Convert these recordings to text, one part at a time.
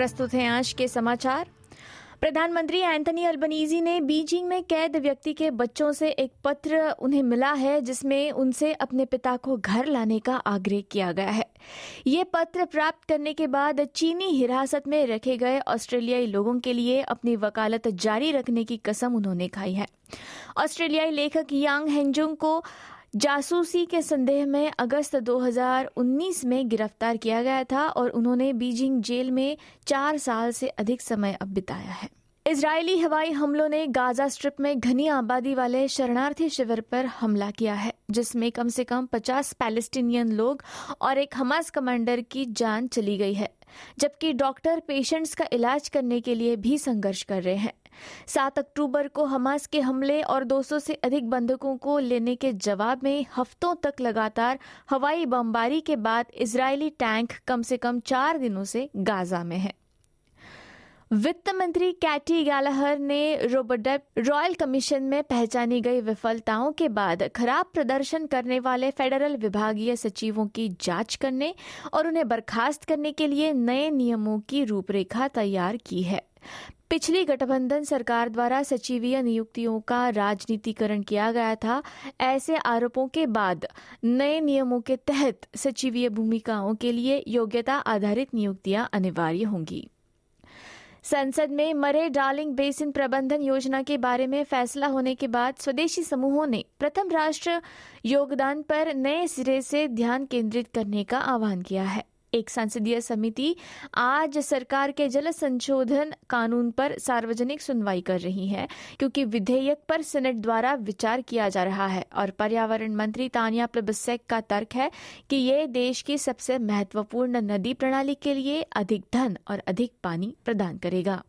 प्रस्तुत हैं आज के समाचार। प्रधानमंत्री एंथनी अल्बनीजी ने बीजिंग में कैद व्यक्ति के बच्चों से एक पत्र उन्हें मिला है, जिसमें उनसे अपने पिता को घर लाने का आग्रह किया गया है। ये पत्र प्राप्त करने के बाद चीनी हिरासत में रखे गए ऑस्ट्रेलियाई लोगों के लिए अपनी वकालत जारी रखने की कसम उन्होंने खाई है। ऑस्ट्रेलियाई लेखक यांग हेंजुंग को जासूसी के संदेह में अगस्त 2019 में गिरफ़्तार किया गया था और उन्होंने बीजिंग जेल में चार साल से अधिक समय अब बिताया है। इजरायली हवाई हमलों ने गाजा स्ट्रिप में घनी आबादी वाले शरणार्थी शिविर पर हमला किया है, जिसमें कम से कम 50 पैलेस्टीनियन लोग और एक हमास कमांडर की जान चली गई है, जबकि डॉक्टर पेशेंट्स का इलाज करने के लिए भी संघर्ष कर रहे हैं। सात अक्टूबर को हमास के हमले और 200 से अधिक बंधकों को लेने के जवाब में हफ्तों तक लगातार हवाई बमबारी के बाद इजरायली टैंक कम से कम चार दिनों से गाजा में है। वित्त मंत्री कैटी गैलाहर ने रोबोडेप रॉयल कमीशन में पहचानी गई विफलताओं के बाद खराब प्रदर्शन करने वाले फेडरल विभागीय सचिवों की जाँच करने और उन्हें बर्खास्त करने के लिए नए नियमों की रूपरेखा तैयार की है। पिछली गठबंधन सरकार द्वारा सचिवीय नियुक्तियों का राजनीतिकरण किया गया था। ऐसे आरोपों के बाद नए नियमों के तहत सचिवीय भूमिकाओं के लिए योग्यता आधारित नियुक्तियाँ अनिवार्य होंगी। संसद में मरे डार्लिंग बेसिन प्रबंधन योजना के बारे में फैसला होने के बाद स्वदेशी समूहों ने प्रथम राष्ट्र योगदान पर नए सिरे से ध्यान केंद्रित करने का आह्वान किया है। एक संसदीय समिति आज सरकार के जल संशोधन कानून पर सार्वजनिक सुनवाई कर रही है, क्योंकि विधेयक पर सेनेट द्वारा विचार किया जा रहा है। और पर्यावरण मंत्री तानिया प्लबसेक का तर्क है कि ये देश की सबसे महत्वपूर्ण नदी प्रणाली के लिए अधिक धन और अधिक पानी प्रदान करेगा।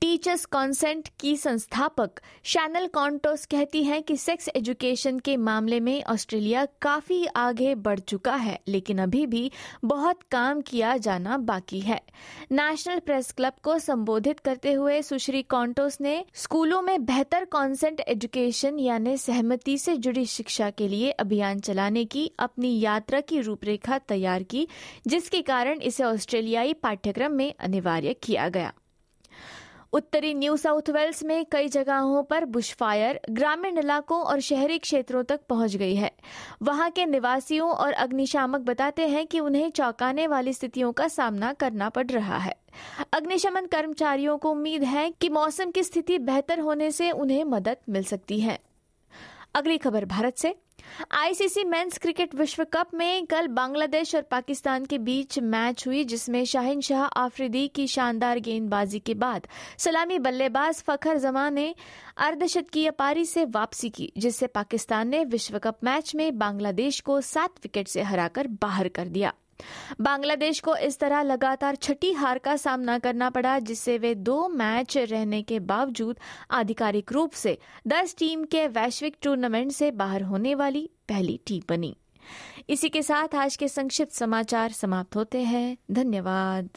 टीचर्स कॉन्सेंट की संस्थापक शैनल कॉन्टोस कहती हैं कि सेक्स एजुकेशन के मामले में ऑस्ट्रेलिया काफ़ी आगे बढ़ चुका है, लेकिन अभी भी बहुत काम किया जाना बाकी है। नेशनल प्रेस क्लब को संबोधित करते हुए सुश्री कॉन्टोस ने, स्कूलों में बेहतर कॉन्सेंट एजुकेशन यानी सहमति से जुड़ी शिक्षा के लिए अभियान चलाने की अपनी यात्रा की रूपरेखा तैयार की, जिसके कारण इसे ऑस्ट्रेलियाई पाठ्यक्रम में अनिवार्य किया गया। उत्तरी न्यू साउथ वेल्स में कई जगहों पर बुशफायर ग्रामीण इलाकों और शहरी क्षेत्रों तक पहुँच गई है। वहाँ के निवासियों और अग्निशामक बताते हैं कि उन्हें चौंकाने वाली स्थितियों का सामना करना पड़ रहा है। अग्निशमन कर्मचारियों को उम्मीद है कि मौसम की स्थिति बेहतर होने से उन्हें मदद मिल सकती है। अगली खबर भारत से। आईसीसी मेंस क्रिकेट विश्व कप में कल बांग्लादेश और पाकिस्तान के बीच मैच हुई, जिसमें शाहिन शाह आफरीदी की शानदार गेंदबाजी के बाद सलामी बल्लेबाज फखर जमा ने अर्धशतकीय पारी से वापसी की, जिससे पाकिस्तान ने विश्व कप मैच में बांग्लादेश को सात विकेट से हराकर बाहर कर दिया। बांग्लादेश को इस तरह लगातार छठी हार का सामना करना पड़ा, जिससे वे दो मैच रहने के बावजूद आधिकारिक रूप से दस टीम के वैश्विक टूर्नामेंट से बाहर होने वाली पहली टीम बनी। इसी के साथ आज के संक्षिप्त समाचार समाप्त होते हैं। धन्यवाद।